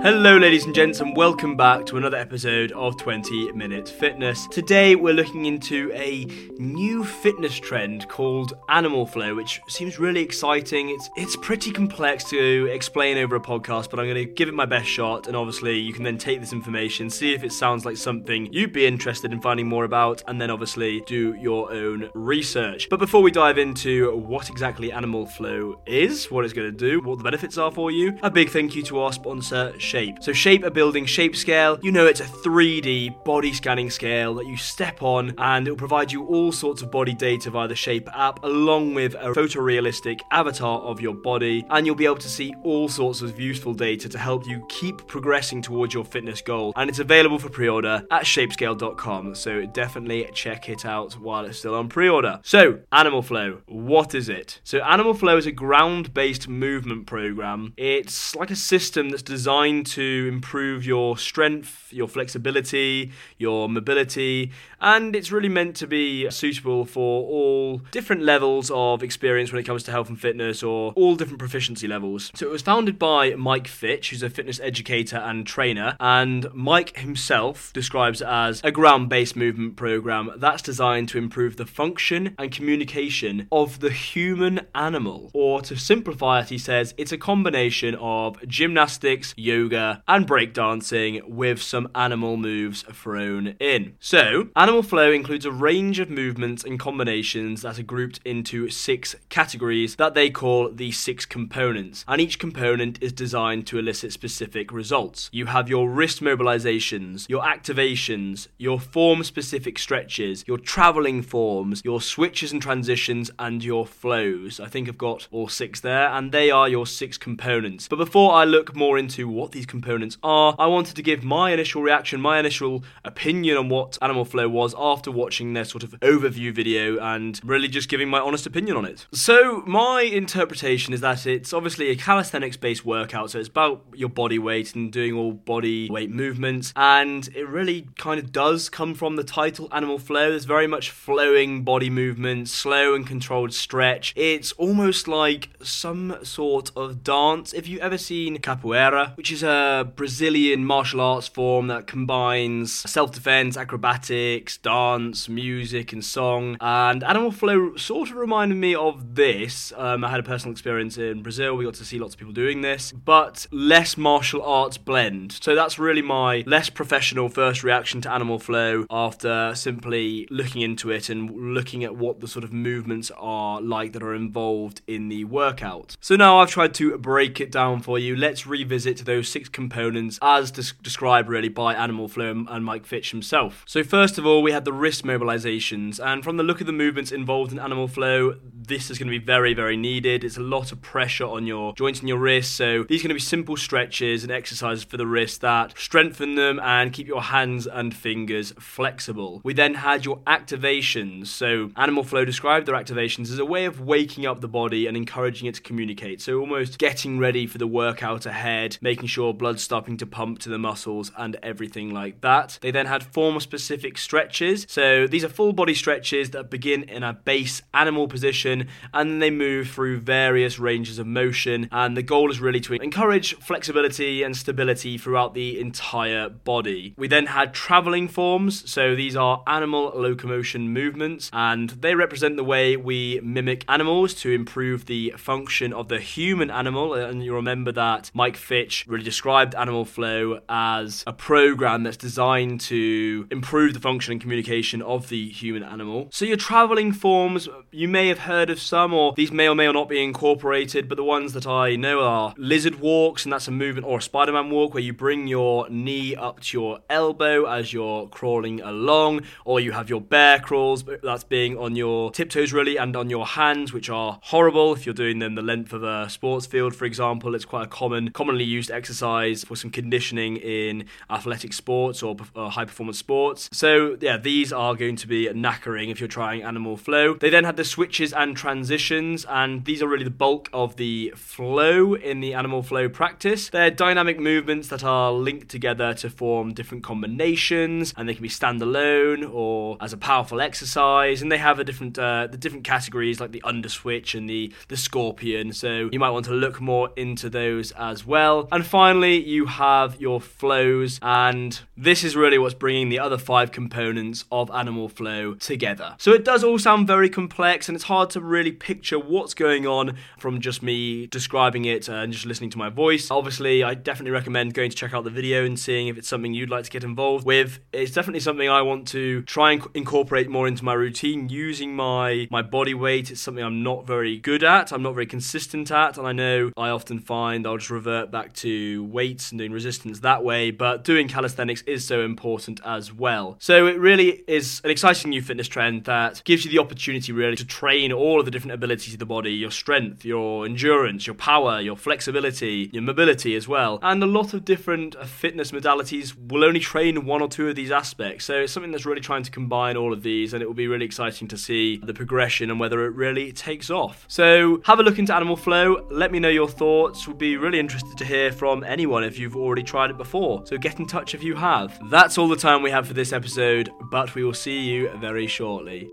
Hello, ladies and gents, and welcome back to another episode of 20 Minute Fitness. Today, we're looking into a new fitness trend called Animal Flow, which seems really exciting. It's it's pretty complex to explain over a podcast, but I'm going to give it my best shot. And obviously, you can then take this information, see if it sounds like something you'd be interested in finding more about, and then obviously do your own research. But before we dive into what exactly Animal Flow is, what it's going to do, what the benefits are for you, a big thank you to our sponsor, Shape. So Shape a building Shape Scale. You know it's a 3D body scanning scale that you step on and it will provide you all sorts of body data via the Shape app along with a photorealistic avatar of your body and you'll be able to see all sorts of useful data to help you keep progressing towards your fitness goal. And it's available for pre-order at shapescale.com. So definitely check it out while it's still on pre-order. So, Animal Flow, what is it? So Animal Flow is a ground-based movement program. It's like a system that's designed to improve your strength, your flexibility, your mobility, and it's really meant to be suitable for all different levels of experience when it comes to health and fitness or all different proficiency levels. So it was founded by Mike Fitch, who's a fitness educator and trainer, and Mike himself describes it as a ground based movement program that's designed to improve the function and communication of the human animal. Or to simplify it, he says it's a combination of gymnastics, yoga, and breakdancing with some animal moves thrown in. So, Animal Flow includes a range of movements and combinations that are grouped into six categories that they call the six components, and each component is designed to elicit specific results. You have your wrist mobilizations, your activations, your form specific stretches, your traveling forms, your switches and transitions, and your flows. I think I've got all six there, and they are your six components. But before I look more into what these components are, I wanted to give my initial reaction, my initial opinion on what Animal Flow was after watching their sort of overview video and really just giving my honest opinion on it. So, my interpretation is that it's obviously a calisthenics based workout, so it's about your body weight and doing all body weight movements, and it really kind of does come from the title Animal Flow. There's very much flowing body movement, slow and controlled stretch. It's almost like some sort of dance. If you've ever seen capoeira, which is a Brazilian martial arts form that combines self defense, acrobatics, dance, music, and song. And Animal Flow sort of reminded me of this. Um, I had a personal experience in Brazil. We got to see lots of people doing this, but less martial arts blend. So that's really my less professional first reaction to Animal Flow after simply looking into it and looking at what the sort of movements are like that are involved in the workout. So now I've tried to break it down for you. Let's revisit those six components as des- described really by Animal Flow and Mike Fitch himself. So first of all, we had the wrist mobilizations, and from the look of the movements involved in Animal Flow, this is going to be very, very needed. It's a lot of pressure on your joints and your wrists, so these are going to be simple stretches and exercises for the wrist that strengthen them and keep your hands and fingers flexible. We then had your activations. So Animal Flow described their activations as a way of waking up the body and encouraging it to communicate. So almost getting ready for the workout ahead, making sure blood's stopping to pump to the muscles and everything like that. They then had form specific stretches. So these are full body stretches that begin in a base animal position and they move through various ranges of motion. And the goal is really to encourage flexibility and stability throughout the entire body. We then had traveling forms. So these are animal locomotion movements and they represent the way we mimic animals to improve the function of the human animal. And you remember that Mike Fitch really described Animal Flow as a program that's designed to improve the function and communication of the human animal. So your traveling forms, you may have heard of some, or these may or may not be incorporated, but the ones that I know are lizard walks, and that's a movement, or a Spider Man walk where you bring your knee up to your elbow as you're crawling along, or you have your bear crawls, that's being on your tiptoes really, and on your hands, which are horrible if you're doing them the length of a sports field, for example. It's quite a common, commonly used exercise for some conditioning in athletic sports or uh, high performance sports. So, yeah, these are going to be knackering if you're trying animal flow. They then had the switches and transitions, and these are really the bulk of the flow in the animal flow practice. They're dynamic movements that are linked together to form different combinations, and they can be standalone or as a powerful exercise. And they have a different uh, the different categories like the under switch and the the scorpion. So you might want to look more into those as well. And finally finally, you have your flows, and this is really what's bringing the other five components of Animal Flow together. So it does all sound very complex, and it's hard to really picture what's going on from just me describing it and just listening to my voice. Obviously, I definitely recommend going to check out the video and seeing if it's something you'd like to get involved with. It's definitely something I want to try and incorporate more into my routine using my my body weight. It's something I'm not very good at. I'm not very consistent at, and I know I often find I'll just revert back to weights and doing resistance that way. But doing calisthenics is so important as well. So it really is an exciting new fitness trend that gives you the opportunity really to train all of the different abilities of the body, your strength, your endurance, your power, your flexibility, your mobility as well, and a lot of different uh, fitness modalities will only train one or two of these aspects. So it's something that's really trying to combine all of these, and it will be really exciting to see the progression and whether it really takes off. So have a look into Animal Flow. Let me know your thoughts. We'll be really interested to hear from anyone if you've already tried it before. So get in touch if you have. That's all the time we have for this episode, but we will see you very shortly.